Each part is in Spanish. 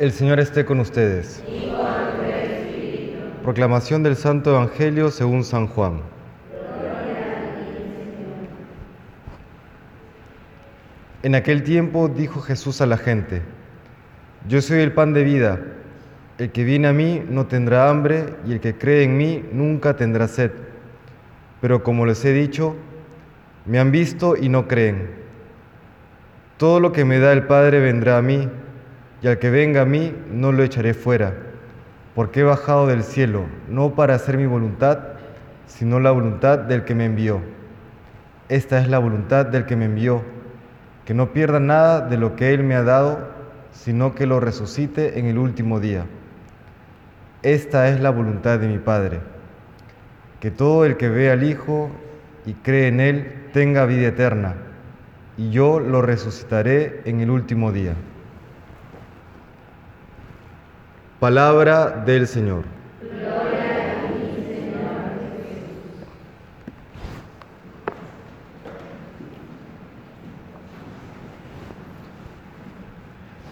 El Señor esté con ustedes. Proclamación del Santo Evangelio según San Juan. En aquel tiempo dijo Jesús a la gente, Yo soy el pan de vida, el que viene a mí no tendrá hambre y el que cree en mí nunca tendrá sed. Pero como les he dicho, me han visto y no creen. Todo lo que me da el Padre vendrá a mí, y al que venga a mí no lo echaré fuera, porque he bajado del cielo, no para hacer mi voluntad, sino la voluntad del que me envió. Esta es la voluntad del que me envió, que no pierda nada de lo que Él me ha dado, sino que lo resucite en el último día. Esta es la voluntad de mi Padre, que todo el que ve al Hijo y cree en Él tenga vida eterna, y yo lo resucitaré en el último día. Palabra del Señor.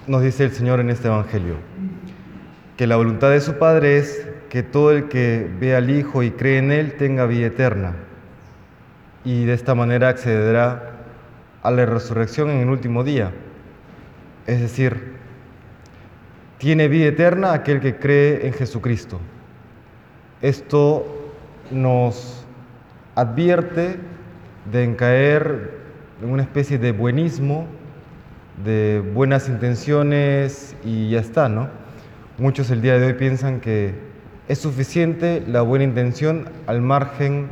Nos dice el Señor en este Evangelio que la voluntad de su Padre es que todo el que ve al Hijo y cree en Él tenga vida eterna y de esta manera accederá a la resurrección en el último día. Es decir, tiene vida eterna aquel que cree en Jesucristo. Esto nos advierte de caer en una especie de buenismo, de buenas intenciones y ya está, ¿no? Muchos el día de hoy piensan que es suficiente la buena intención al margen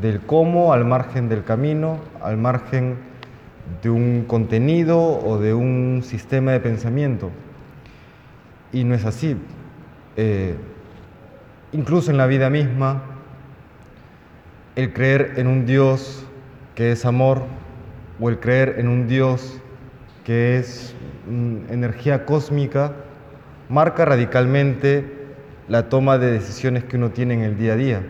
del cómo, al margen del camino, al margen de un contenido o de un sistema de pensamiento. Y no es así. Eh, incluso en la vida misma, el creer en un Dios que es amor o el creer en un Dios que es mm, energía cósmica, marca radicalmente la toma de decisiones que uno tiene en el día a día.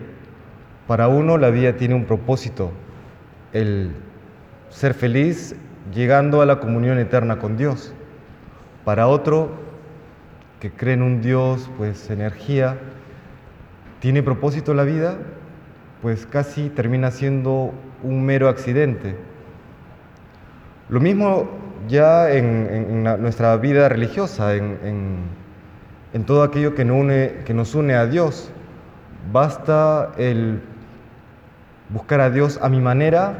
Para uno la vida tiene un propósito, el ser feliz llegando a la comunión eterna con Dios. Para otro, que cree en un Dios, pues energía, tiene propósito la vida, pues casi termina siendo un mero accidente. Lo mismo ya en, nuestra vida religiosa, en, todo aquello que, que nos une a Dios. Basta el buscar a Dios a mi manera,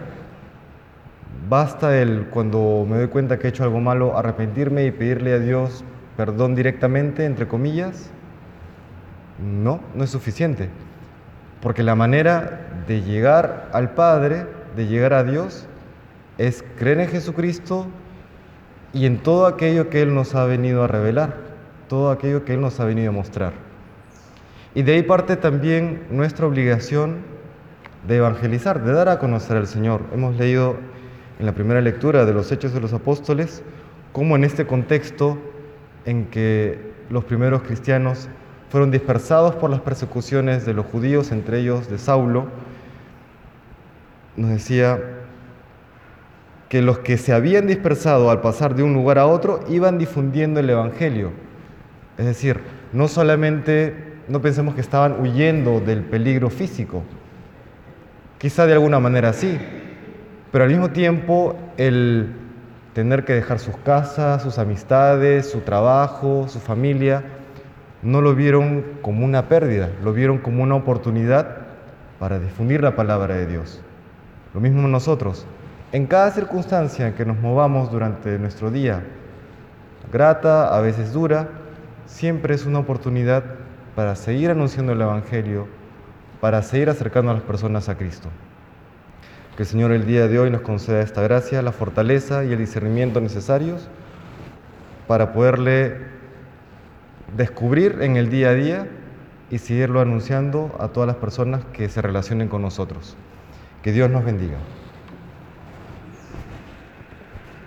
basta el cuando me doy cuenta que he hecho algo malo, arrepentirme y pedirle a Dios perdón directamente, entre comillas, no, no es suficiente. Porque la manera de llegar al Padre, de llegar a Dios, es creer en Jesucristo y en todo aquello que Él nos ha venido a revelar, todo aquello que Él nos ha venido a mostrar. Y de ahí parte también nuestra obligación de evangelizar, de dar a conocer al Señor. Hemos leído en la primera lectura de los Hechos de los Apóstoles cómo en este contexto en que los primeros cristianos fueron dispersados por las persecuciones de los judíos, entre ellos de Saulo, nos decía que los que se habían dispersado al pasar de un lugar a otro iban difundiendo el Evangelio. Es decir, no solamente, no pensemos que estaban huyendo del peligro físico, quizá de alguna manera sí, pero al mismo tiempo el tener que dejar sus casas, sus amistades, su trabajo, su familia, no lo vieron como una pérdida, lo vieron como una oportunidad para difundir la palabra de Dios. Lo mismo nosotros, en cada circunstancia en que nos movamos durante nuestro día, grata, a veces dura, siempre es una oportunidad para seguir anunciando el Evangelio, para seguir acercando a las personas a Cristo. Que el Señor el día de hoy nos conceda esta gracia, la fortaleza y el discernimiento necesarios para poderle descubrir en el día a día y seguirlo anunciando a todas las personas que se relacionen con nosotros. Que Dios nos bendiga.